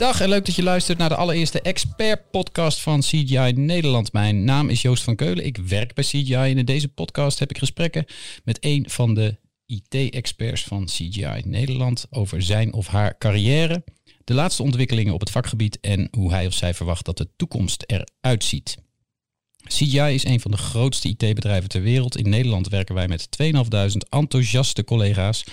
Dag en leuk dat je luistert naar de allereerste expert-podcast van CGI Nederland. Mijn naam is Joost van Keulen. Ik werk bij CGI en in deze podcast heb ik gesprekken met een van de IT-experts van CGI Nederland over zijn of haar carrière, de laatste ontwikkelingen op het vakgebied en hoe hij of zij verwacht dat de toekomst eruit ziet. CGI is een van de grootste IT-bedrijven ter wereld. In Nederland werken wij met 2.500 enthousiaste collega's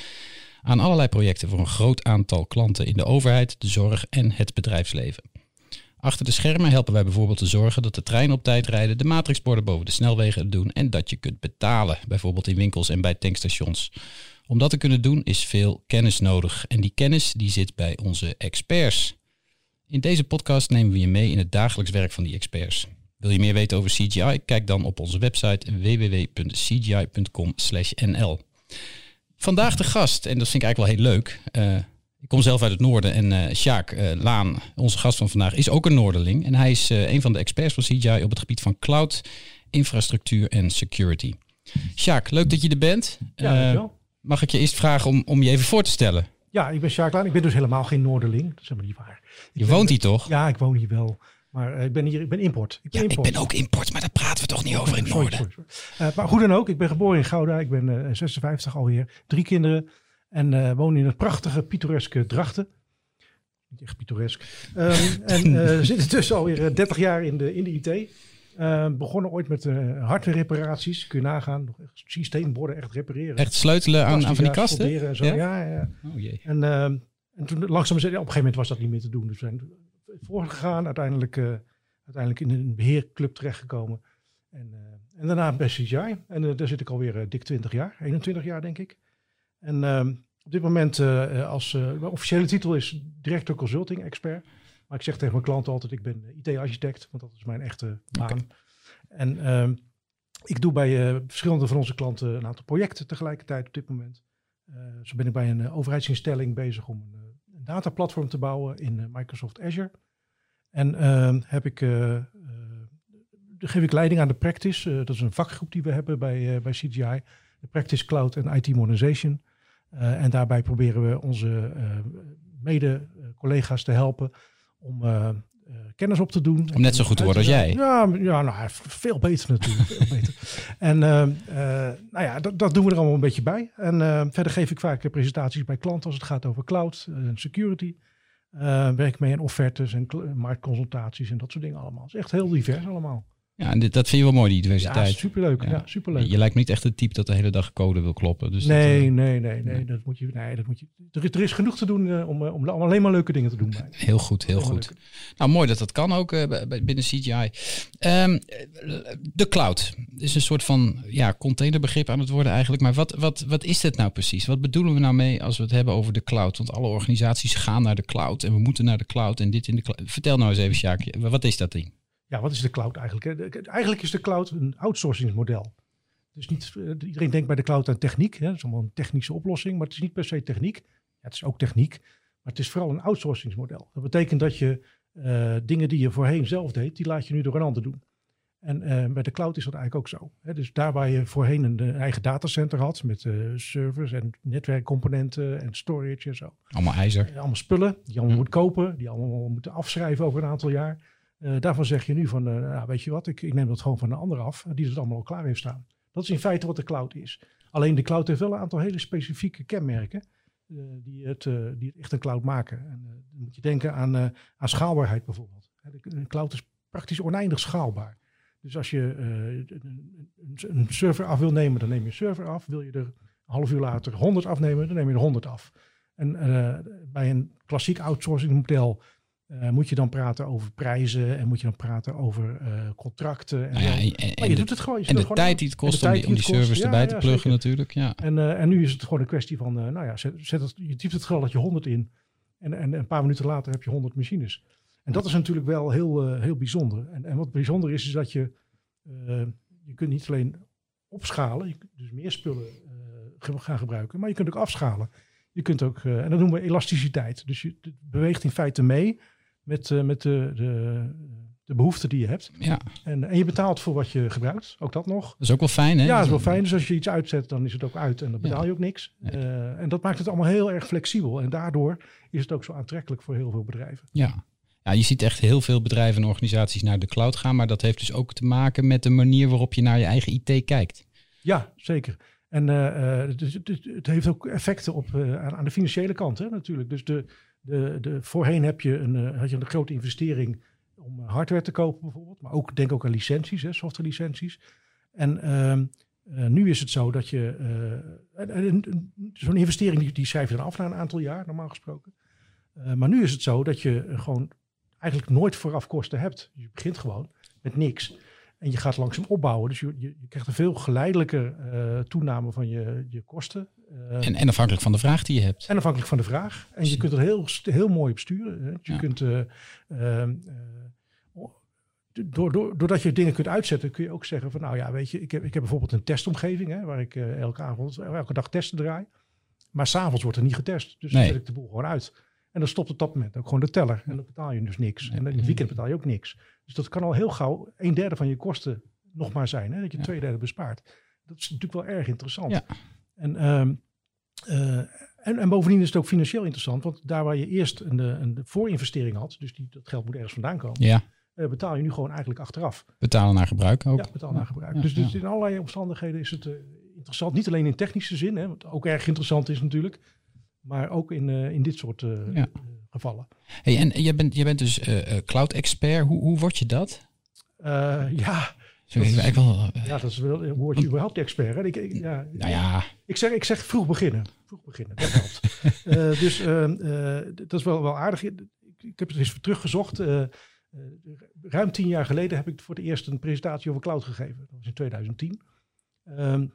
aan allerlei projecten voor een groot aantal klanten in de overheid, de zorg en het bedrijfsleven. Achter de schermen helpen wij bijvoorbeeld te zorgen dat de treinen op tijd rijden, de matrixborden boven de snelwegen doen en dat je kunt betalen, bijvoorbeeld in winkels en bij tankstations. Om dat te kunnen doen is veel kennis nodig en die kennis die zit bij onze experts. In deze podcast nemen we je mee in het dagelijks werk van die experts. Wil je meer weten over CGI? Kijk dan op onze website www.cgi.com/nl. Vandaag de gast, en dat vind ik eigenlijk wel heel leuk. Uh, ik kom zelf uit het noorden en uh, Sjaak uh, Laan, onze gast van vandaag, is ook een Noorderling. En hij is een van de experts van CGI op het gebied van cloud, infrastructuur en security. Sjaak, leuk dat je er bent. Ja, mag ik je eerst vragen om, om je even voor te stellen? Ja, ik ben Sjaak Laan. Ik ben dus helemaal geen Noorderling. Dat is helemaal niet waar. Je woont hier toch? Ja, ik woon hier wel. Maar ik ben hier, ik ben import. Ik ben, ja, import. ik ben ook import, maar daar praten we toch niet over in het noorden. Sorry, sorry. Uh, maar hoe dan ook, ik ben geboren in Gouda. Ik ben uh, 56 alweer. Drie kinderen. En uh, woon in het prachtige, pittoreske Drachten. Niet echt pittoresk. Um, en zitten dus alweer 30 jaar in de, in de IT. begonnen ooit met reparaties. Kun je nagaan. Systeemborden echt repareren. Echt sleutelen aan, aan van die kasten? En zo. Ja, ja. ja. Oh jee. En, en toen langzaam, op een gegeven moment was dat niet meer te doen. Dus we zijn voorgegaan. Uiteindelijk, uh, uiteindelijk in een beheerclub terechtgekomen. En, uh, en daarna bij CGI. En uh, daar zit ik alweer dik 20 jaar. 21 jaar, denk ik. En ehm, op dit moment als mijn officiële titel is director consulting expert. Maar ik zeg tegen mijn klanten altijd, ik ben IT-architect. Want dat is mijn echte baan. Okay. En ehm, ik doe bij verschillende van onze klanten een aantal projecten tegelijkertijd op dit moment. zo ben ik bij een overheidsinstelling bezig om een dataplatform te bouwen in Microsoft Azure. En uh, heb ik, uh, uh, geef ik leiding aan de practice. dat is een vakgroep die we hebben bij, bij CGI. De Practice Cloud en IT Modernization. en daarbij proberen we onze mede-collega's te helpen om kennis op te doen. Om net zo goed te worden als jij. Ja, ja nou, veel beter natuurlijk. veel beter. En nou ja, dat, dat, doen we er allemaal een beetje bij. En verder geef ik vaak presentaties bij klanten als het gaat over cloud en security. Uh, werk mee in offertes en marktconsultaties en dat soort dingen allemaal. Het is echt heel divers allemaal. Ja, en dit, dat vind je wel mooi, die diversiteit. Ja, superleuk. Ja. ja superleuk. Je, je lijkt me niet echt het type dat de hele dag code wil kloppen. Dus nee, dat, uh, nee, nee, nee, Dat moet je, nee, dat moet je. Er, is, er is genoeg te doen uh, om, om, om, alleen maar leuke dingen te doen. Bij. Heel goed, heel alleen goed. Nou, mooi dat dat kan ook binnen CGI. Um, de cloud is een soort van ja, containerbegrip aan het worden eigenlijk. Maar wat, wat, wat is dit nou precies? Wat bedoelen we nou mee als we het hebben over de cloud? Want alle organisaties gaan naar de cloud en we moeten naar de cloud en dit in de cloud. Vertel nou eens even, Sjaak, wat is dat ding? Ja, wat is de cloud eigenlijk? Eigenlijk is de cloud een outsourcingsmodel. Dus niet, eh, iedereen denkt bij de cloud aan techniek. Hè? Dat is allemaal een technische oplossing, maar het is niet per se techniek. Ja, het is ook techniek, maar het is vooral een outsourcingsmodel. Dat betekent dat je uh, dingen die je voorheen zelf deed, die laat je nu door een ander doen. En uh, bij de cloud is dat eigenlijk ook zo. Hè? Dus daar waar je voorheen een, een eigen datacenter had met uh, servers en netwerkcomponenten en storage en zo. Allemaal ijzer. allemaal spullen die je allemaal moet kopen, die allemaal moeten afschrijven over een aantal jaar. Uh, daarvan zeg je nu van, uh, nou, weet je wat, ik, ik, neem dat gewoon van een ander af, die het allemaal al klaar heeft staan. Dat is in feite wat de cloud is. Alleen de cloud heeft wel een aantal hele specifieke kenmerken die, het, die het echt een cloud maken. En, dan moet je denken aan, aan schaalbaarheid bijvoorbeeld. De, cloud is praktisch oneindig schaalbaar. Dus als je een, een, server af wil nemen, dan neem je een server af. Wil je er een half uur later 100 afnemen, dan neem je er 100 af. En bij een klassiek outsourcing model uh, moet je dan praten over prijzen en moet je dan praten over uh, contracten. En, nou ja, en, en, maar je doet het gewoon. Je en de tijd die het kost om die, om die service erbij ja, te pluggen zeker. natuurlijk. Ja. En, uh, en nu is het gewoon een kwestie van, nou ja, zet, zet het, je typt het gewoon dat je 100 in. En, en een paar minuten later heb je 100 machines. En dat is natuurlijk wel heel, heel bijzonder. En, en wat bijzonder is, is dat je, je kunt niet alleen opschalen, dus meer spullen gaan gebruiken, maar je kunt ook afschalen. Je kunt ook, en dat noemen we elasticiteit. Dus je beweegt in feite mee met, uh, met de, de, de behoeften die je hebt. Ja, En, en je betaalt voor wat je gebruikt, ook dat nog. dat is ook wel fijn, hè? Ja, dat is wel fijn. Dus als je iets uitzet, dan is het ook uit en dan betaal je ook niks. Nee. Eh, en dat maakt het allemaal heel erg flexibel. En daardoor is het ook zo aantrekkelijk voor heel veel bedrijven. Ja. ja, je ziet echt heel veel bedrijven en organisaties naar de cloud gaan. Maar dat heeft dus ook te maken met de manier waarop je naar je eigen IT kijkt. Ja, zeker. En eh, eh, dus, het- het heeft ook effecten op, eh, aan, aan de financiële kant hè, natuurlijk. Dus de, de, de, voorheen heb je een, eh, had je een grote investering om eh, hardware te kopen bijvoorbeeld. Maar ook denk ook aan licenties, hè. En ehm, eh, nu is het zo dat je... Zo'n investering die, die schrijf je dan af na een aantal jaar, normaal gesproken. Maar nu is het zo dat je gewoon eigenlijk nooit vooraf kosten hebt. Je begint gewoon met niks. En je gaat langzaam opbouwen. Dus je, je, je krijgt een veel geleidelijker eh, toename van je, je kosten. Eh, En, en afhankelijk van de vraag die je hebt. en afhankelijk van de vraag. En je kunt er heel, heel mooi op sturen. Hè. Je Ja. kunt, eh, ehm, eh, door, door, doordat je dingen kunt uitzetten, kun je ook zeggen van, nou ja, weet je, ik heb, ik heb bijvoorbeeld een testomgeving, hè, waar ik elke avond, elke dag testen draai. Maar s'avonds wordt er niet getest. Dus dan Nee. zet ik de boel gewoon uit. En dan stopt op dat moment ook gewoon de teller. En dan betaal je dus niks. En in het weekend betaal je ook niks. Dus dat kan al heel gauw een derde van je kosten nog maar zijn. Hè? Dat je twee derde bespaart. Dat is natuurlijk wel erg interessant. Ja. En, ehm, eh, en, en bovendien is het ook financieel interessant. Want daar waar je eerst een, eh, een voorinvestering had, dus die, dat geld moet ergens vandaan komen, Ja, eh, betaal je nu gewoon eigenlijk achteraf. betalen naar gebruik ook. Ja, betaal naar gebruik. Ja, dus, dus in allerlei omstandigheden is het interessant. Niet alleen in technische zin, hè, wat ook erg interessant is natuurlijk. Maar ook in, eh, in dit soort eh, Ja. gevallen. Hey, en jij bent, jij bent dus eh, cloud expert. Hoe, hoe word je dat? Ja, ik wel, eh, ja, dat is wel een woordje überhaupt expert. Hè? Ik, ik, ja, nou ja, ik, zeg, ik zeg vroeg beginnen. Vroeg beginnen, dat helpt. Dus ehm, eh, dat is wel, wel aardig. Ik, ik heb het eens teruggezocht. Ruim tien jaar geleden heb ik voor het eerst een presentatie over cloud gegeven. Dat was in 2010. Ehm,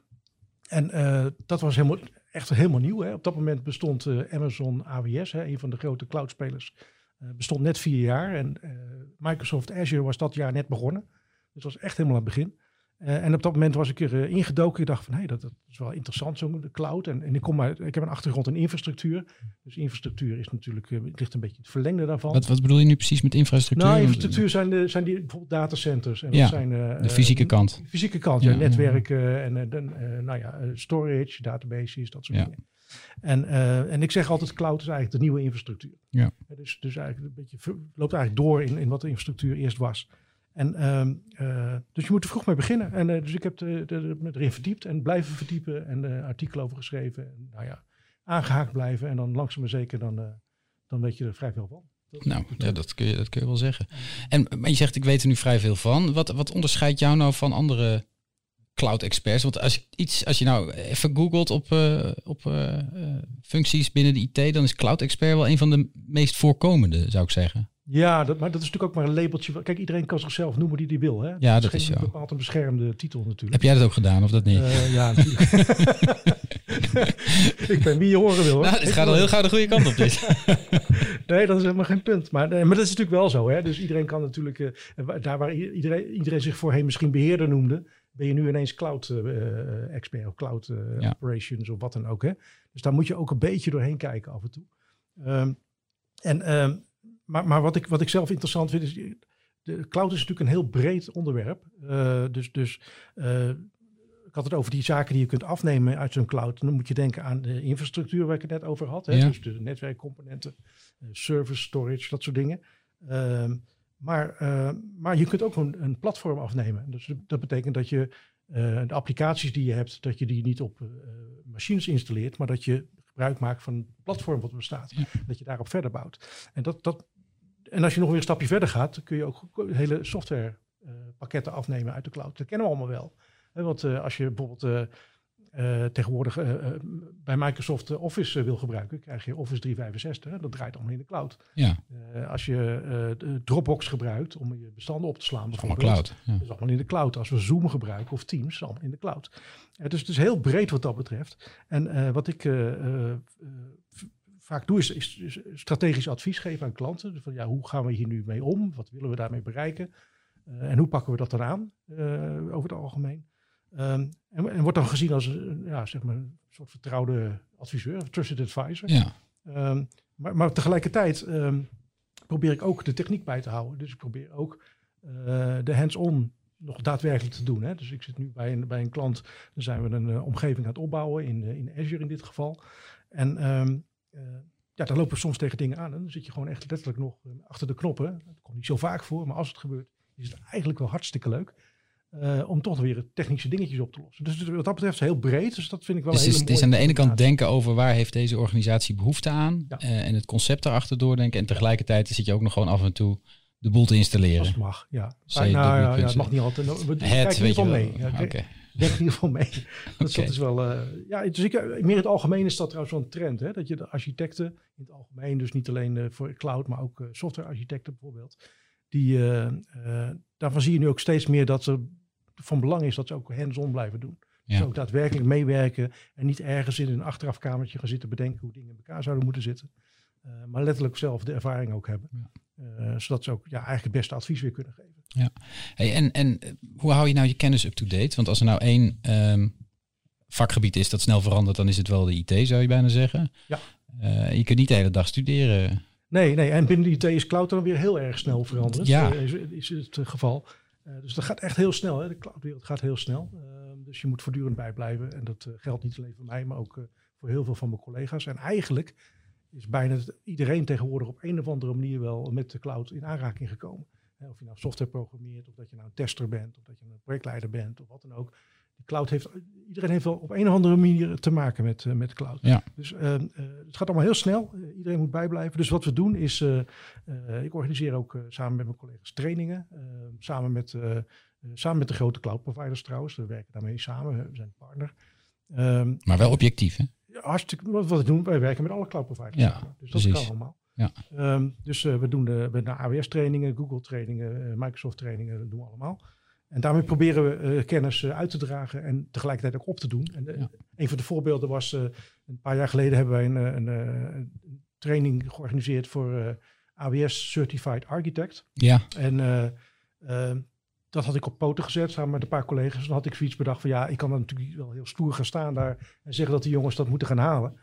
en dat was helemaal, echt helemaal nieuw. Hè. Op dat moment bestond eh, Amazon AWS, hè, een van de grote cloudspelers, eh, bestond net vier jaar. En eh, Microsoft Azure was dat jaar net begonnen. Dus dat was echt helemaal aan het begin. Eh, en op dat moment was ik er eh, ingedoken. Ik dacht van, hé, dat, dat is wel interessant, zo de cloud. En, en ik, kom uit, ik heb een achtergrond in infrastructuur. Dus infrastructuur is natuurlijk, eh, het ligt een beetje het verlengde daarvan. wat, wat bedoel je nu precies met infrastructuur? nou, infrastructuur zijn, de, zijn die bijvoorbeeld datacenters. En Ja, dat zijn, De fysieke kant. de fysieke kant, ja. Ja. Netwerken en dan, nou ja, storage, databases, dat soort Ja. dingen. En, en ik zeg altijd, cloud is eigenlijk de nieuwe infrastructuur. Ja. Dus, dus eigenlijk een beetje, loopt eigenlijk door in, in wat de infrastructuur eerst was. En, ehm, eh, dus je moet er vroeg mee beginnen. En eh, dus ik heb me erin verdiept en blijven verdiepen en eh artikelen over geschreven. En, nou ja, aangehaakt blijven en dan langzaam maar zeker, dan, dan weet je er vrij veel van. Nou, ja, dat, kun je, dat kun je wel zeggen. En, maar je zegt, ik weet er nu vrij veel van. Wat, wat onderscheidt jou nou van andere cloud experts? Want als je, iets, als je nou even googelt op, op functies binnen de IT, dan is cloud expert wel een van de meest voorkomende, zou ik zeggen. Ja, dat, maar dat is natuurlijk ook maar een labeltje. Kijk, iedereen kan zichzelf noemen die hij wil. Hè? Ja, dat geen is zo. bepaald een beschermde titel natuurlijk. Heb jij dat ook gedaan of dat niet? Eh, ja, natuurlijk. ik ben wie je horen wil. Hoor. nou, het gaat al heel gauw de goede kant op dit. Nee, dat is helemaal geen punt. Maar, nee, maar dat is natuurlijk wel zo. Hè? Dus iedereen kan natuurlijk, eh, daar waar iedereen, iedereen zich voorheen misschien beheerder noemde, ben je nu ineens cloud eh, expert of cloud Ja. operations of wat dan ook. Hè? Dus daar moet je ook een beetje doorheen kijken af en toe. Ehm, en, ehm, maar maar wat, ik, wat ik zelf interessant vind is, de cloud is natuurlijk een heel breed onderwerp. Eh, dus dus eh, ik had het over die zaken die je kunt afnemen uit zo'n cloud. Dan moet je denken aan de infrastructuur waar ik het net over had. Hè? Ja. Dus de netwerkcomponenten, eh, service, storage, dat soort dingen. Ehm, maar, maar je kunt ook een, een platform afnemen. Dus dat betekent dat je de applicaties die je hebt, dat je die niet op machines installeert, maar dat je gebruik maakt van het platform wat er bestaat. Ja. Dat je daarop verder bouwt. En, dat, dat, en als je nog weer een stapje verder gaat, kun je ook hele softwarepakketten afnemen uit de cloud. Dat kennen we allemaal wel. Want eh, als je bijvoorbeeld eh, eh, tegenwoordig eh, eh, bij Microsoft eh, Office eh, wil gebruiken, krijg je Office 365. Hè, dat draait allemaal in de cloud. Ja, Eh, als je eh, Dropbox gebruikt om je bestanden op te slaan, allemaal bijvoorbeeld, cloud. Ja. dat is allemaal in de cloud. Als we Zoom gebruiken of Teams, is allemaal in de cloud. Eh, dus het is heel breed wat dat betreft. En eh, wat ik eh, eh, eh, vaak doe, is, is, is strategisch advies geven aan klanten. Van, ja, hoe gaan we hier nu mee om? Wat willen we daarmee bereiken? Eh, en hoe pakken we dat dan aan eh, over het algemeen? Ehm, en, en wordt dan gezien als een, ja, zeg maar een soort vertrouwde adviseur, trusted advisor. Ja, Ehm, maar, maar tegelijkertijd ehm, probeer ik ook de techniek bij te houden. Dus ik probeer ook eh, de hands-on nog daadwerkelijk te doen. Hè. Dus ik zit nu bij een, bij een klant, dan zijn we een eh, omgeving aan het opbouwen, in, eh, in Azure in dit geval. En eh, ja, daar lopen we soms tegen dingen aan. En dan zit je gewoon echt letterlijk nog eh, achter de knoppen. Dat komt niet zo vaak voor, maar als het gebeurt, is het eigenlijk wel hartstikke leuk. eh, om toch weer technische dingetjes op te lossen. Dus wat dat betreft heel breed. Dus dat vind ik wel Dus een het is, hele het is aan de ene kant denken over waar heeft deze organisatie behoefte aan. Ja. eh, en het concept erachter doordenken. En tegelijkertijd zit je ook nog gewoon af en toe de boel te Als installeren. het mag, ja. Nou, ja, het mag niet altijd. Het, weet je wel. mee. Ja, Oké. kijk, denk in ieder geval mee. Dat, is wel. eh, ja, dus ik, eh, meer in het algemeen is dat trouwens wel een trend. Hè? Dat je de architecten in het algemeen, dus niet alleen eh, voor cloud, maar ook softwarearchitecten bijvoorbeeld. Die, daarvan zie je nu ook steeds meer dat er van belang is dat ze ook hands-on blijven doen. Ja. Dus ook daadwerkelijk meewerken en niet ergens in een achterafkamertje gaan zitten bedenken hoe dingen in elkaar zouden moeten zitten. Maar letterlijk zelf de ervaring ook hebben. Eh, zodat ze ook ja, eigenlijk het beste advies weer kunnen geven. Hey, en, en eh, hoe hou je nou je kennis up-to-date? Want als er nou één ehm, vakgebied is dat snel verandert, dan is het wel de IT, zou je bijna zeggen. Ja. Eh, je kunt niet de hele dag studeren. Nee, nee, en binnen de IT is cloud dan weer heel erg snel veranderd. Ja. Is, is het geval. Dus dat gaat echt heel snel. Hè. De cloudwereld gaat heel snel. Eh, dus je moet voortdurend bijblijven. En dat geldt niet alleen voor mij, maar ook voor heel veel van mijn collega's. En eigenlijk is bijna iedereen tegenwoordig op een of andere manier wel met de cloud in aanraking gekomen. Of je nou software programmeert, of dat je nou een tester bent, of dat je een projectleider bent, of wat dan ook. De cloud heeft, iedereen heeft wel op een of andere manier te maken met, eh, met cloud. Ja. Dus eh, eh, het gaat allemaal heel snel. Iedereen moet bijblijven. Dus wat we doen is, ik organiseer ook samen met mijn collega's trainingen. samen, met, samen met de grote cloud providers trouwens. We werken daarmee samen. We zijn partner. Ehm, Maar wel objectief, hè? Hartstikke, wat, we doen, wij werken met alle cloud providers Ja. Dus dat precies. kan allemaal. Ja. Ehm, dus eh, we doen de, we doen AWS trainingen, Google trainingen, eh, Microsoft trainingen, dat doen we allemaal. En daarmee proberen we eh, kennis uit te dragen en tegelijkertijd ook op te doen. En Ja. een van de voorbeelden was, een paar jaar geleden hebben wij een, een, een training georganiseerd voor AWS Certified Architect. Ja, En eh, eh, dat had ik op poten gezet samen met een paar collega's. Dan had ik zoiets bedacht van ja, ik kan natuurlijk wel heel stoer gaan staan daar en zeggen dat die jongens dat moeten gaan halen.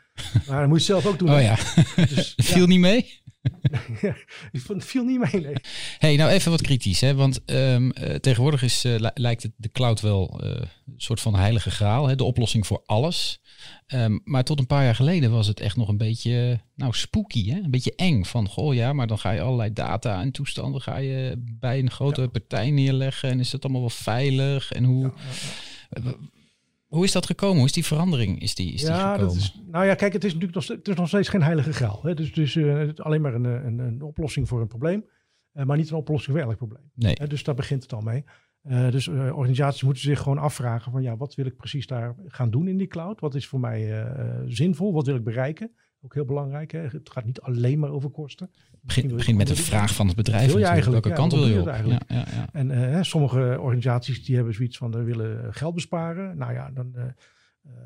Maar dan moet je zelf ook doen. oh ja. Dus, Viel niet mee? ik vond- het viel niet mee, nee. Hey, nou even wat kritisch, hè? want ehm, eh, tegenwoordig is, eh, li- lijkt het de cloud wel eh, een soort van heilige graal, hè? de oplossing voor alles. Ehm, maar tot een paar jaar geleden was het echt nog een beetje, nou spooky, hè? een beetje eng. Van, goh ja, maar dan ga je allerlei data en toestanden ga je bij een grote Ja. partij neerleggen en is dat allemaal wel veilig? En hoe, ja. Hoe is dat gekomen? Hoe is die verandering is die, is die Ja, gekomen? dat is, nou ja, kijk, het is natuurlijk nog, steeds- het is nog steeds geen heilige graal. Hè. Dus eh, het is alleen maar een, eh, een, een oplossing voor een probleem, eh, maar niet een oplossing voor elk probleem. Nee, dus daar begint het al mee. Dus organisaties moeten zich gewoon afvragen van ja, wat wil ik precies daar gaan doen in die cloud? Wat is voor mij zinvol? Wat wil ik bereiken? Ook heel belangrijk. Hè? Het gaat niet alleen maar over kosten. Begin, wil je begin met de vraag van het bedrijf. wil je eigenlijk? Welke kant wil je op? Ja, ja, ja. En eh, sommige organisaties die hebben zoiets van, we willen geld besparen. Nou ja, dan eh, eh,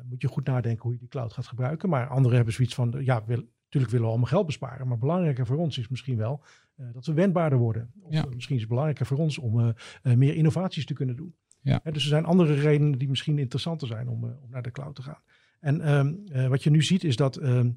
moet je goed nadenken hoe je die cloud gaat gebruiken. Maar anderen hebben zoiets van, ja, wil, natuurlijk willen we allemaal geld besparen. Maar belangrijker voor ons is misschien wel eh, dat we wendbaarder worden. Of eh, misschien is het belangrijker voor ons om eh, eh, meer innovaties te kunnen doen. Ja. Dus er zijn andere redenen die misschien interessanter zijn om, eh, om naar de cloud te gaan. En ehm, eh, wat je nu ziet is dat ehm, eh,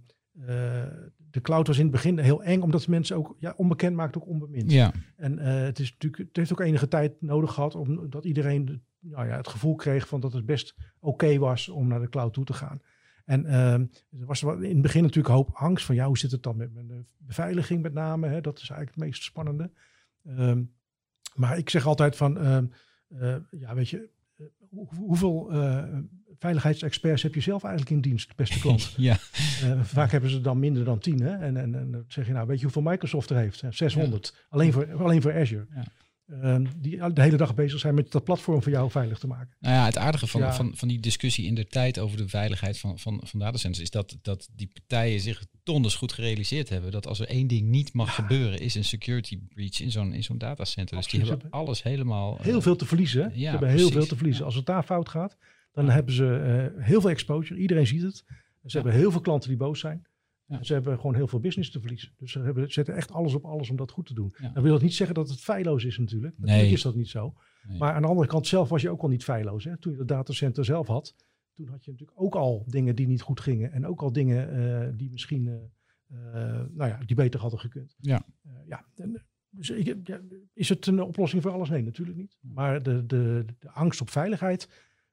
de cloud was in het begin heel eng, omdat mensen ook ja, onbekend maakt ook onbemind. ja. En eh, het, is natuurlijk, het heeft ook enige tijd nodig gehad omdat iedereen de- nou ja, het gevoel kreeg van dat het best oké was om naar de cloud toe te gaan. En ehm, er was in het begin natuurlijk een hoop angst van ja, hoe zit het dan met mijn eh, beveiliging met name? Hè? Dat is eigenlijk het meest spannende. Ehm, maar ik zeg altijd van, eh, ja weet je, eh, hoe- hoeveel eh, veiligheidsexperts heb je zelf eigenlijk in dienst, beste klant? ja. Eh, vaak hebben ze dan minder dan 10. Hè? En, en, en dan zeg je nou, weet je hoeveel Microsoft er heeft? Eh, 600. Alleen, voor, alleen voor Azure. Ja. Ehm, die de hele dag bezig zijn met dat platform voor jou veilig te maken. Nou ja, het aardige van, Ja. van, van die discussie in de tijd over de veiligheid van, van, van datacenters is dat, dat die partijen zich donders goed gerealiseerd hebben dat als er één ding niet mag gebeuren, is een security breach in zo'n in zo'n datacenter. Dus die hebben alles helemaal. Heel eh, veel te verliezen. ja, ze hebben heel precies. veel te verliezen. Als het daar fout gaat, dan hebben ze eh, heel veel exposure. Iedereen ziet het. Ze hebben heel veel klanten die boos zijn. Ja. Ze hebben gewoon heel veel business te verliezen. Dus ze hebben, zetten echt alles op alles om dat goed te doen. Ja. Dan wil dat niet zeggen dat het feilloos is natuurlijk. Nee. Natuurlijk is dat niet zo. Nee. Maar aan de andere kant zelf was je ook al niet feilloos. Hè? Toen je dat datacenter zelf had, toen had je natuurlijk ook al dingen die niet goed gingen. En ook al dingen eh, die misschien eh, nou ja, die beter hadden gekund. Ja. Ja. En, dus ja, is het een oplossing voor alles? Nee, natuurlijk niet. Maar de, de, de angst op veiligheid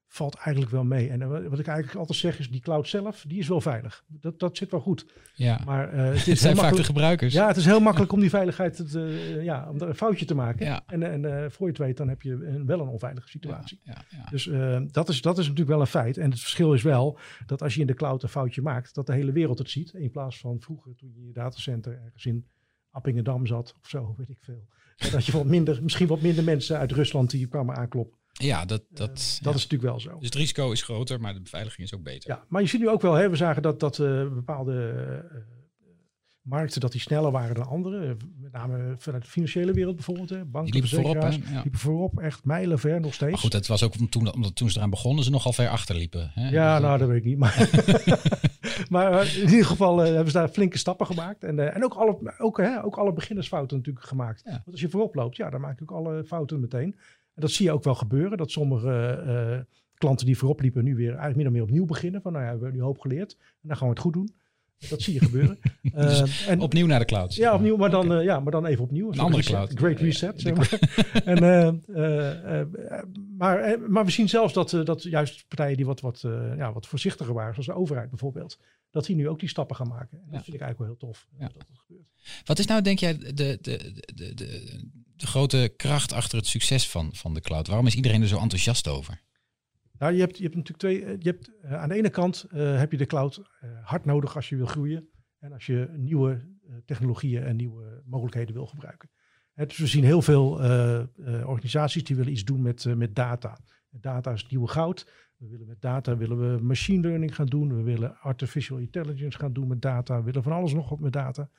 valt eigenlijk wel mee. En eh, wat ik eigenlijk altijd zeg is, die cloud zelf, die is wel veilig. Dat, dat zit wel goed. Ja. Maar uh, het, is zijn vaak de gebruikers. ja, het is heel makkelijk om die veiligheid te, uh, ja, om er een foutje te maken. Ja. En, en uh, voor je het weet, dan heb je een, wel een onveilige situatie. Ja, ja. Dus dat, is, dat is natuurlijk wel een feit. En het verschil is wel dat als je in de cloud een foutje maakt, dat de hele wereld het ziet. In plaats van vroeger, toen je in je datacenter ergens in Appingedam zat of zo, weet ik veel. Dat je wat minder, misschien wat minder mensen uit Rusland die kwamen aankloppen. Ja, dat, dat, dat ja. is natuurlijk wel zo. Dus het risico is groter, maar de beveiliging is ook beter. Ja, maar je ziet nu ook wel, hè, we zagen dat, dat uh, bepaalde uh, markten dat die sneller waren dan andere. Met name vanuit de financiële wereld bijvoorbeeld. Hè. Banken, die liepen voorop, hè? Ja. liepen voorop, echt mijlenver nog steeds. Maar goed, het was ook toen, omdat toen ze eraan begonnen, ze nogal ver achterliepen. Hè? Ja, dus nou, dat weet ik niet. Maar, maar in ieder geval uh, hebben ze daar flinke stappen gemaakt. En, uh, en ook, alle, ook, hè, ook alle beginnersfouten natuurlijk gemaakt. Ja. Want als je voorop loopt, ja, dan maak je ook alle fouten meteen. En dat zie je ook wel gebeuren. Dat sommige uh, klanten die voorop liepen nu weer eigenlijk min of meer opnieuw beginnen. Van nou ja, we hebben nu hoop geleerd. En dan gaan we het goed doen. Dat zie je gebeuren. dus uh, en, opnieuw naar de cloud. Ja, opnieuw, maar dan, okay. uh, ja, maar dan even opnieuw. Een andere reset, cloud. Great reset. Zeg maar. en, maar, maar we zien zelfs dat, dat juist partijen die wat, wat, ja, wat voorzichtiger waren, zoals de overheid bijvoorbeeld, dat die nu ook die stappen gaan maken. En dat vind ik eigenlijk wel heel tof Ja. dat dat gebeurt. Wat is nou, denk jij, de, de, de, de, de, grote kracht achter het succes van, van de cloud? Waarom is iedereen er zo enthousiast over? Nou, je hebt, je hebt natuurlijk twee. eh, Je hebt, eh, aan de ene kant eh, heb je de cloud hard nodig als je wil groeien. En als je nieuwe technologieën en nieuwe mogelijkheden wil gebruiken. Hè, dus we zien heel veel organisaties die willen iets doen met, met data. Data is het nieuwe goud. We willen met data willen we machine learning gaan doen. We willen artificial intelligence gaan doen met data. We willen van alles nog wat met data.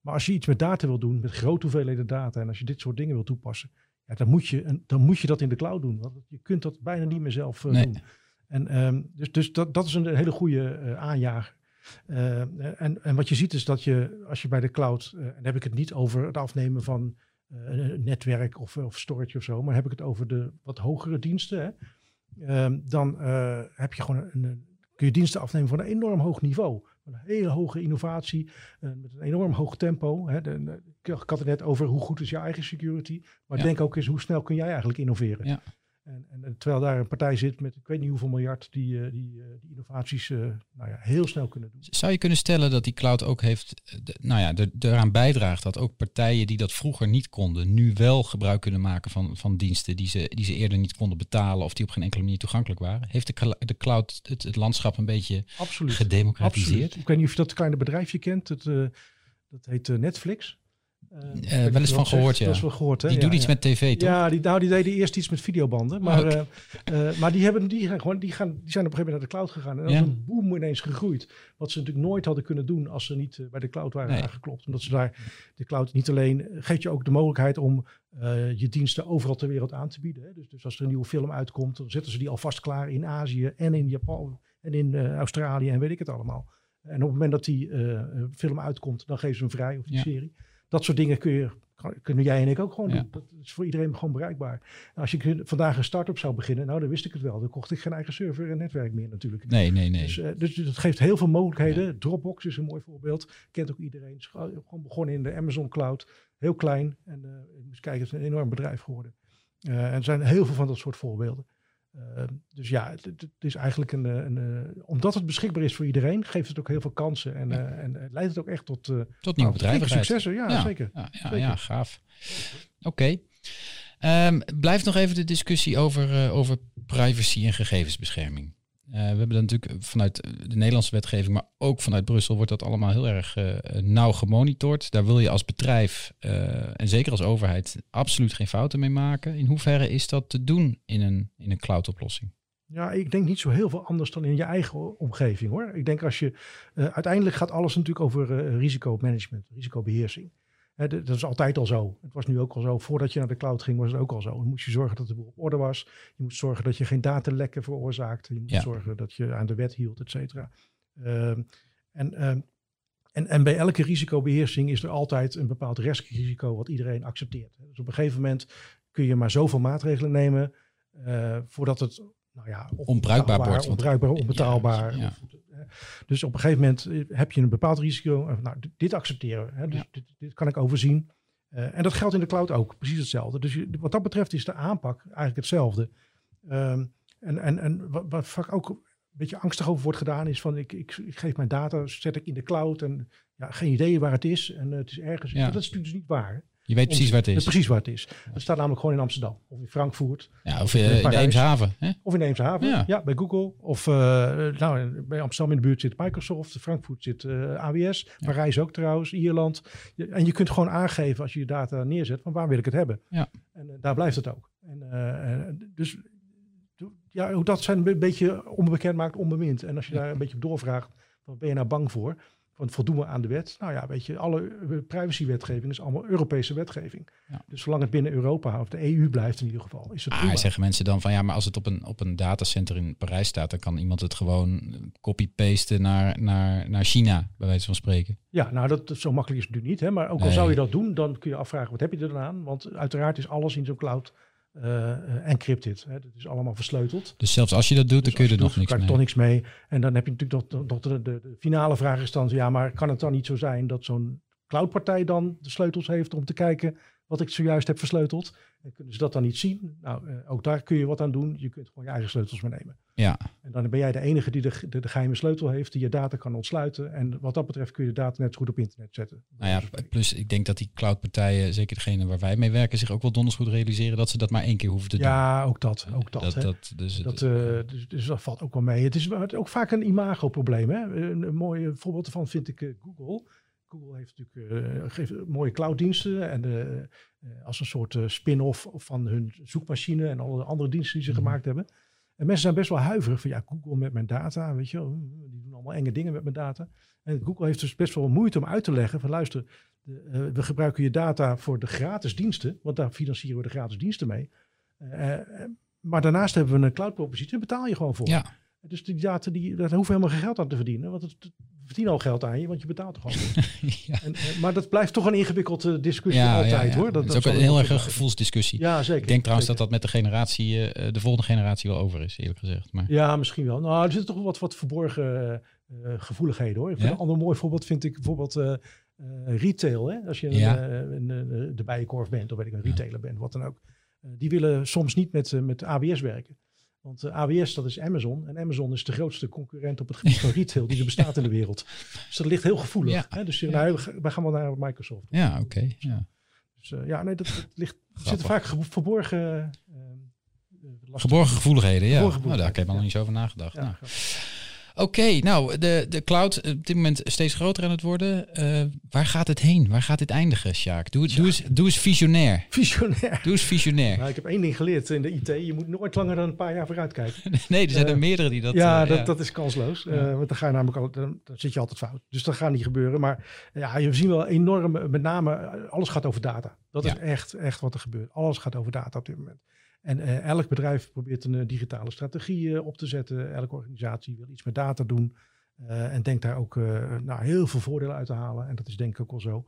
Maar als je iets met data wil doen, met grote hoeveelheden data. En als je dit soort dingen wil toepassen. Ja, dan, moet je, dan moet je dat in de cloud doen. Want je kunt dat bijna niet meer zelf eh, Nee. doen. En, ehm, dus dus dat, dat is een hele goede eh, aanjager. Eh, en, en wat je ziet is dat je, als je bij de cloud, en dan heb ik het niet over het afnemen van een netwerk of, of storage of zo, maar heb ik het over de wat hogere diensten, hè, Ehm, dan heb je gewoon een, een- kun je diensten afnemen van een enorm hoog niveau. Een hele hoge innovatie, eh, met een enorm hoog tempo. Hè. De, de- ik had het net over hoe goed is je eigen security, maar Ja. denk ook eens hoe snel kun jij eigenlijk innoveren. Ja. En, en, terwijl daar een partij zit met ik weet niet hoeveel miljard die, eh, die, eh, die innovaties eh, nou ja, heel snel kunnen doen. Zou je kunnen stellen dat die cloud ook heeft, nou ja, er- eraan bijdraagt dat ook partijen die dat vroeger niet konden, nu wel gebruik kunnen maken van, van diensten die ze, die ze eerder niet konden betalen of die op geen enkele manier toegankelijk waren? Heeft de, de cloud het, het landschap een beetje Absoluut. gedemocratiseerd? Absoluut. Ik weet niet of je dat kleine bedrijfje kent. Het, dat heet Netflix. Eh, niet wel eens van gehoord, ja. Dat is wel gehoord, hè? Die Ja, doen iets met tv, toch? Ja, die, nou, die deden eerst iets met videobanden. Maar, Oh, eh, eh, maar die, hebben, die, gaan gewoon, die, gaan, die zijn op een gegeven moment naar de cloud gegaan. En dat is een boom ineens gegroeid. Wat ze natuurlijk nooit hadden kunnen doen als ze niet eh, bij de cloud waren Nee. aangeklopt. Omdat ze daar, de cloud niet alleen, eh, geeft je ook de mogelijkheid om eh, je diensten overal ter wereld aan te bieden. Hè. Dus, dus als er een nieuwe film uitkomt, dan zetten ze die alvast klaar in Azië en in Japan en in eh, Australië en weet ik het allemaal. En op het moment dat die eh, eh, film uitkomt, dan geven ze hem vrij of die serie. Dat soort dingen kun je, kunnen jij en ik ook gewoon Ja. doen. Dat is voor iedereen gewoon bereikbaar. En als je vandaag een start-up zou beginnen, nou dan wist ik het wel. Dan kocht ik geen eigen server en netwerk meer natuurlijk. Nee, nee, nee. Dus, dus dat geeft heel veel mogelijkheden. Dropbox is een mooi voorbeeld. Kent ook iedereen. Is gewoon begonnen in de Amazon Cloud. Heel klein. En moet kijken, het is een enorm bedrijf geworden. Eh, en er zijn heel veel van dat soort voorbeelden. Eh, dus ja, het, is eigenlijk een, eh, een, eh, omdat het beschikbaar is voor iedereen, geeft het ook heel veel kansen. En, eh, en leidt het ook echt tot, Tot nieuwe nou, bedrijvigheid. successen. Ja, zeker. Ja, ja, Zeker. ja gaaf. Oké. Ehm, blijft nog even de discussie over, over privacy en gegevensbescherming. Eh, we hebben dat natuurlijk vanuit de Nederlandse wetgeving, maar ook vanuit Brussel wordt dat allemaal heel erg eh, nauw gemonitord. Daar wil je als bedrijf eh, en zeker als overheid absoluut geen fouten mee maken. In hoeverre is dat te doen in een, in een cloud-oplossing? Ja, ik denk niet zo heel veel anders dan in je eigen omgeving hoor. Ik denk als je. uiteindelijk gaat alles natuurlijk over eh, risicomanagement, risicobeheersing. Dat is altijd al zo. Het was nu ook al zo. Voordat je naar de cloud ging, was het ook al zo. Dan moest je zorgen dat de boel op orde was. Je moet zorgen dat je geen datalekken veroorzaakte. Je moet Ja. zorgen dat je aan de wet hield, et cetera. Ehm, en, ehm, en, en bij elke risicobeheersing is er altijd een bepaald risico wat iedereen accepteert. Dus op een gegeven moment kun je maar zoveel maatregelen nemen eh, voordat het nou ja, Onbruikbaar wordt, want- Onbruikbaar, onbetaalbaar. Ja, Of, dus op een gegeven moment eh, heb je een bepaald risico. eh, Nou, dit- accepteren. Hè, dus Ja. dit, dit kan ik overzien. Eh, en dat geldt in de cloud ook, precies hetzelfde. Dus je- wat dat betreft is de aanpak eigenlijk hetzelfde. Ehm, en, en, en wat, wat vaak ook een beetje angstig over wordt gedaan, is van ik, ik, ik geef mijn data, zet ik in de cloud en ja, geen idee waar het is. En eh, het is ergens. Ja. Dat is natuurlijk dus niet waar. Je weet precies waar het is. Precies waar het is. Het staat namelijk gewoon in Amsterdam of in Frankfurt. Ja, of eh, in de Parijs. Eemshaven. Hè? Of in Eemshaven, Ja. ja. bij Google. Of eh, nou, bij Amsterdam in de buurt zit Microsoft, Frankfurt zit eh, AWS, Parijs ook trouwens, Ierland. En je kunt gewoon aangeven als je je data neerzet, van waar wil ik het hebben. Ja. En daar blijft het ook. En, dus ja, hoe dat zijn een beetje onbekend maakt, onbemind. En als je daar een beetje op doorvraagt, wat ben je nou bang voor? Want voldoen we aan de wet? Nou ja, weet je, alle eh, privacywetgeving is allemaal Europese wetgeving. Ja. Dus zolang het binnen Europa of de EU blijft in ieder geval, is het Ah, zeggen mensen dan van ja, maar als het op een, op een datacenter in Parijs staat, dan kan iemand het gewoon copy-pasten naar, naar, naar China, bij wijze van spreken. Ja, nou, dat, zo makkelijk is het natuurlijk niet. Hè? Maar ook al Nee. zou je dat doen, dan kun je afvragen, wat heb je er dan aan? Want uiteraard is alles in zo'n cloud encrypted. Hè? Dat is allemaal versleuteld. Dus zelfs als je dat doet, dan Dus kun je er nog doet, niks mee. toch niks mee. En dan heb je natuurlijk nog, nog de, de, de finale vraag is dan, ja, maar kan het dan niet zo zijn dat zo'n cloudpartij dan de sleutels heeft om te kijken wat ik zojuist heb versleuteld? En kunnen ze dat dan niet zien? Nou, eh, ook daar kun je wat aan doen. Je kunt gewoon je eigen sleutels meenemen. Ja, En dan ben jij de enige die de, de, de geheime sleutel heeft, die je data kan ontsluiten. En wat dat betreft kun je de data net zo goed op internet zetten. nou ja, plus ik denk dat die cloudpartijen, zeker degene waar wij mee werken, zich ook wel donders goed realiseren dat ze dat maar één keer hoeven te doen. Ja, ook dat. Ook dat, dat, hè. dat, dus, Dat, eh, dus, dus dat valt ook wel mee. Het is ook vaak een imagoprobleem. Hè? Een, een mooi voorbeeld ervan vind ik eh, Google. Google heeft natuurlijk eh, geeft mooie clouddiensten. En eh, eh, als een soort spin-off van hun zoekmachine en alle andere diensten die ze Mhm. gemaakt hebben. En mensen zijn best wel huiverig van ja, Google met mijn data, weet je, wel, hm, die doen allemaal enge dingen met mijn data. En Google heeft dus best wel moeite om uit te leggen van luister, de, we gebruiken je data voor de gratis diensten, want daar financieren we de gratis diensten mee. Maar daarnaast hebben we een cloud propositie, daar betaal je gewoon voor. Ja, Dus die data, die, daar hoeven helemaal geen geld aan te verdienen. Want het, het verdienen al geld aan je, want je betaalt er gewoon ja. En, eh, maar dat blijft toch een ingewikkelde discussie Ja, altijd ja, ja. hoor. Het Dat, is ook een heel erg een gevoelsdiscussie. Ja, zeker. Ik denk trouwens dat zeker. dat met de generatie, eh, de volgende generatie wel over is, eerlijk gezegd. Maar Ja, misschien wel. Nou, er zitten toch wat, wat verborgen eh, eh, gevoeligheden hoor. Een ander mooi voorbeeld vind ik bijvoorbeeld eh, eh, retail. Hè? Als je een, Ja. eh, een, eh, de bijenkorf bent of weet ik een Ja. retailer bent, wat dan ook. Eh, die willen soms niet met, eh, met AWS werken. Want eh, AWS dat is Amazon. En Amazon is de grootste concurrent op het gebied van retail die er bestaat in de wereld. Dus dat ligt heel gevoelig. Ja. Hè? Dus nou, wij gaan wel naar Microsoft. ja, oké. ja. Dus eh, ja, nee, dat, dat ligt, er zitten vaak ge- verborgen... eh, eh, lastige- Geborgen gevoeligheden, ja. Geborgen Nou, daar heb ik helemaal ja. niet zo over nagedacht. Ja, Nou. Oké, nou, de, de cloud op dit moment steeds groter aan het worden. Eh, waar gaat het heen? Waar gaat dit eindigen, Sjaak? Doe, doe, eens, doe eens visionair. Visionair. Doe eens visionair. Nou, ik heb één ding geleerd in de IT. Je moet nooit langer dan een paar jaar vooruit kijken. Nee, er zijn er Eh, meerdere die dat... ja, eh, dat, dat is kansloos. Ja. Want dan ga je namelijk al, dan, dan zit je altijd fout. Dus dat gaat niet gebeuren. Maar ja, je zien wel enorm, met name, alles gaat over data. Dat Ja. is echt, echt wat er gebeurt. Alles gaat over data op dit moment. En eh, elk bedrijf probeert een eh, digitale strategie eh, op te zetten. Elke organisatie wil iets met data doen. en denkt daar ook nou, heel veel voordelen uit te halen. En dat is denk ik ook wel zo.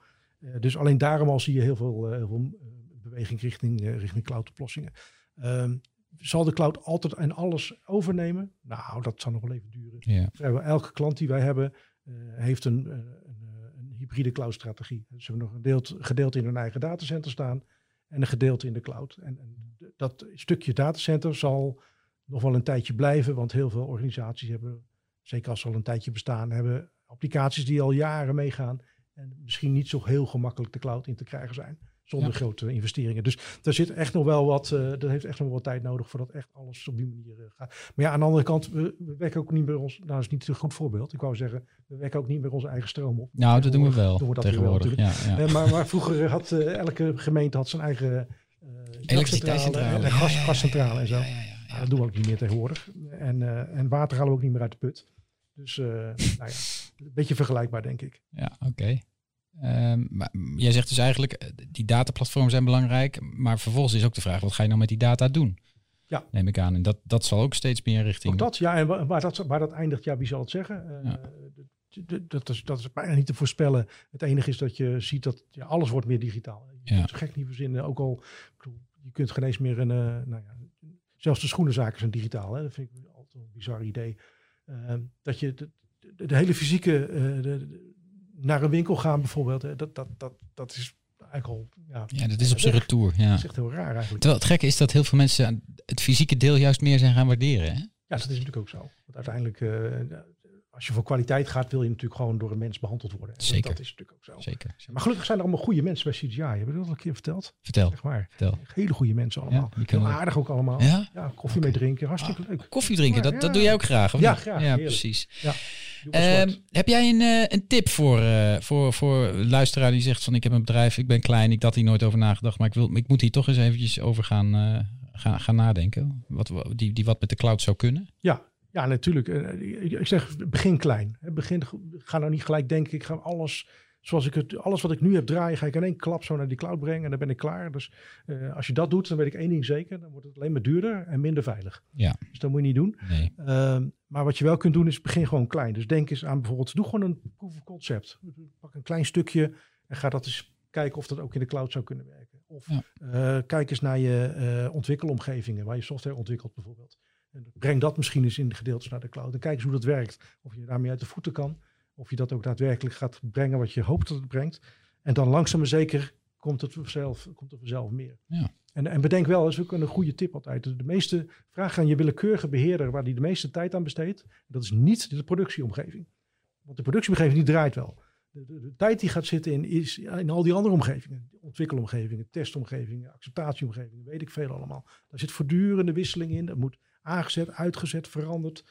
Dus alleen daarom al zie je heel veel, heel veel beweging richting, richting cloud-oplossingen. Ehm, zal de cloud altijd en alles overnemen? Nou, dat zal nog wel even duren. elke klant die wij hebben, heeft een, een, een hybride cloud-strategie. Dus ze hebben nog een deelt, gedeelte in hun eigen datacenter staan en een gedeelte in de cloud. En, en dat stukje datacenter zal nog wel een tijdje blijven, want heel veel organisaties hebben, zeker als ze al een tijdje bestaan, hebben applicaties die al jaren meegaan en misschien niet zo heel gemakkelijk de cloud in te krijgen zijn. Zonder Ja. grote investeringen. Dus daar zit echt nog wel wat, eh dat heeft echt nog wel wat tijd nodig voordat echt alles op die manier eh, gaat. Maar ja, aan de andere kant, we, we wekken ook niet meer ons, nou dat is niet een goed voorbeeld. Ik wou zeggen, we wekken ook niet meer onze eigen stroom op. Nou, dat doen we wel Doen we dat weer wel tegenwoordig. ja, ja. Eh, maar, maar vroeger had elke gemeente had zijn eigen Elektriciteitscentrale. en Ja, gas, gascentrale en zo. Ja, ja, ja, ja. Nou, dat doen we ook niet meer tegenwoordig. En, eh, en water halen we ook niet meer uit de put. Dus eh, nou ja, een beetje vergelijkbaar denk ik. Ja, oké. Ehm, maar jij zegt dus eigenlijk, eh, die dataplatformen zijn belangrijk, maar vervolgens is ook de vraag, wat ga je nou met die data doen? Ja. Neem ik aan. En dat, dat zal ook steeds meer richting... Ook dat, ja, en wa- waar dat, waar dat eindigt, ja, wie zal het zeggen? Eh, Ja. dat, is, dat is bijna niet te voorspellen. Het enige is dat je ziet dat ja, alles wordt meer digitaal. Je Ja. het gek niet verzinnen. Ook al, ik bedoel, je kunt geen eens meer een, eh, nou ja, zelfs de schoenenzaken zijn digitaal. Hè? Dat vind ik altijd een bizar idee. Eh, dat je de, de, de hele fysieke, eh, de- naar een winkel gaan bijvoorbeeld, hè, dat, dat, dat, dat is eigenlijk al... Ja, Ja, dat is op zijn retour. Ja. Dat is echt heel raar eigenlijk. Terwijl het gekke is dat heel veel mensen het fysieke deel juist meer zijn gaan waarderen. Hè? Ja, dat is natuurlijk ook zo. Want uiteindelijk, eh, als je voor kwaliteit gaat, wil je natuurlijk gewoon door een mens behandeld worden. En Zeker. Dat is natuurlijk ook zo. Zeker. Maar gelukkig zijn er allemaal goede mensen bij CGI. Heb je dat al een keer verteld? Vertel. Echt waar. Vertel. Hele goede mensen allemaal. Ja, Heel aardig ook allemaal. Ja? Ja, koffie mee drinken. Hartstikke leuk. Koffie drinken, dat, Ja, dat doe jij ook graag, of Ja, graag. Ja, Heerlijk. precies. Maar Ehm, heb jij een, eh, een tip voor, eh, voor, voor luisteraar die zegt van ik heb een bedrijf, ik ben klein, ik had hier nooit over nagedacht, maar ik, wil, ik moet hier toch eens eventjes over gaan, eh, gaan, gaan nadenken. Wat, die, die wat met de cloud zou kunnen? Ja, ja, natuurlijk. Eh, Ik ik zeg, begin klein. Begin, ga nou niet gelijk denken, ik ga alles zoals ik het, alles wat ik nu heb draaien, ga ik in één klap zo naar die cloud brengen en dan ben ik klaar. Dus eh, als je dat doet, dan weet ik één ding zeker, dan wordt het alleen maar duurder en minder veilig. Ja. Dus dat moet je niet doen. Nee. Ehm, maar wat je wel kunt doen, is begin gewoon klein. Dus denk eens aan bijvoorbeeld, doe gewoon een proof of concept. Pak een klein stukje en ga dat eens kijken of dat ook in de cloud zou kunnen werken. Of Ja. eh, kijk eens naar je eh, ontwikkelomgevingen, waar je software ontwikkelt bijvoorbeeld. En breng dat misschien eens in de gedeeltes naar de cloud. En kijk eens hoe dat werkt. Of je daarmee uit de voeten kan. Of je dat ook daadwerkelijk gaat brengen wat je hoopt dat het brengt. En dan langzaam maar zeker komt het vanzelf, komt er vanzelf meer. Ja. En, en bedenk wel, dat is ook een goede tip altijd. De meeste vraag aan je willekeurige beheerder waar die de meeste tijd aan besteedt. Dat is niet de productieomgeving. Want de productieomgeving die draait wel. De, de, de tijd die gaat zitten in, is in al die andere omgevingen. Ontwikkelomgevingen, testomgevingen, acceptatieomgevingen, weet ik veel allemaal. Daar zit voortdurende wisseling in. Dat moet aangezet, uitgezet, veranderd.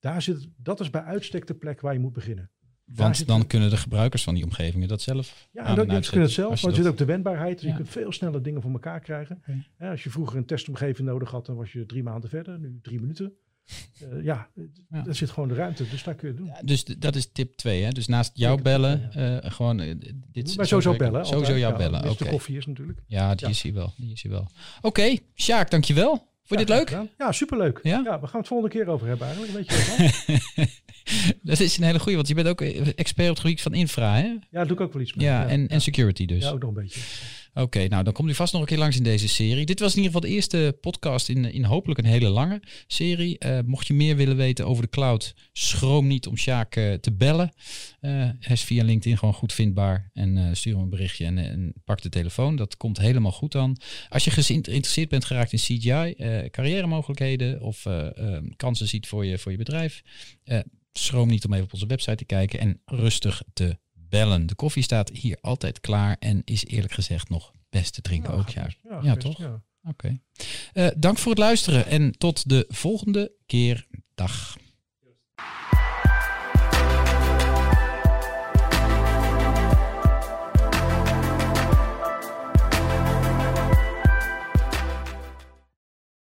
Daar zit, dat is bij uitstek de plek waar je moet beginnen. Want zit dan het- kunnen de gebruikers van die omgevingen dat zelf Ja, en dat, en je uitzetten. kunt het zelf, maar er zit dat- ook de wendbaarheid. Dus Ja. je kunt veel sneller dingen voor elkaar krijgen. Hè, als je vroeger een testomgeving nodig had, dan was je drie maanden verder. Nu drie minuten. Eh, ja, Ja. daar zit gewoon de ruimte. Dus daar kun je het doen. Ja, dus dat is tip 2. Dus naast jou bellen, eh, gewoon eh, dit maar sowieso bellen. Sowieso jou Ja, bellen. Oké. de koffie is natuurlijk. Ja, die Ja. is hier wel. Die is hier wel. Oké, Sjaak, dankjewel. Vond je dit leuk? gedaan. Ja, superleuk. Ja? Ja? we gaan het volgende keer over hebben eigenlijk. Weet je wel? dat is een hele goeie, want je bent ook expert op het gebied van infra, hè? ja, daar doe ik ook wel iets mee. Ja, en, en security dus. ja, ook nog een beetje. Oké, nou dan komt u vast nog een keer langs in deze serie. Dit was in ieder geval de eerste podcast in, in hopelijk een hele lange serie. Eh, mocht je meer willen weten over de cloud, schroom niet om Sjaak eh, te bellen. Eh, hij is via LinkedIn gewoon goed vindbaar. En stuur hem een berichtje en, en pak de telefoon. Dat komt helemaal goed dan. Als je geïnteresseerd bent geraakt in CGI, eh carrière mogelijkheden of eh, eh, kansen ziet voor je, voor je bedrijf, schroom niet om even op onze website te kijken en rustig te bellen. De koffie staat hier altijd klaar en is eerlijk gezegd nog best te drinken ook. Ja, Ja, toch? Oké. Eh, dank voor het luisteren en tot de volgende keer. Dag.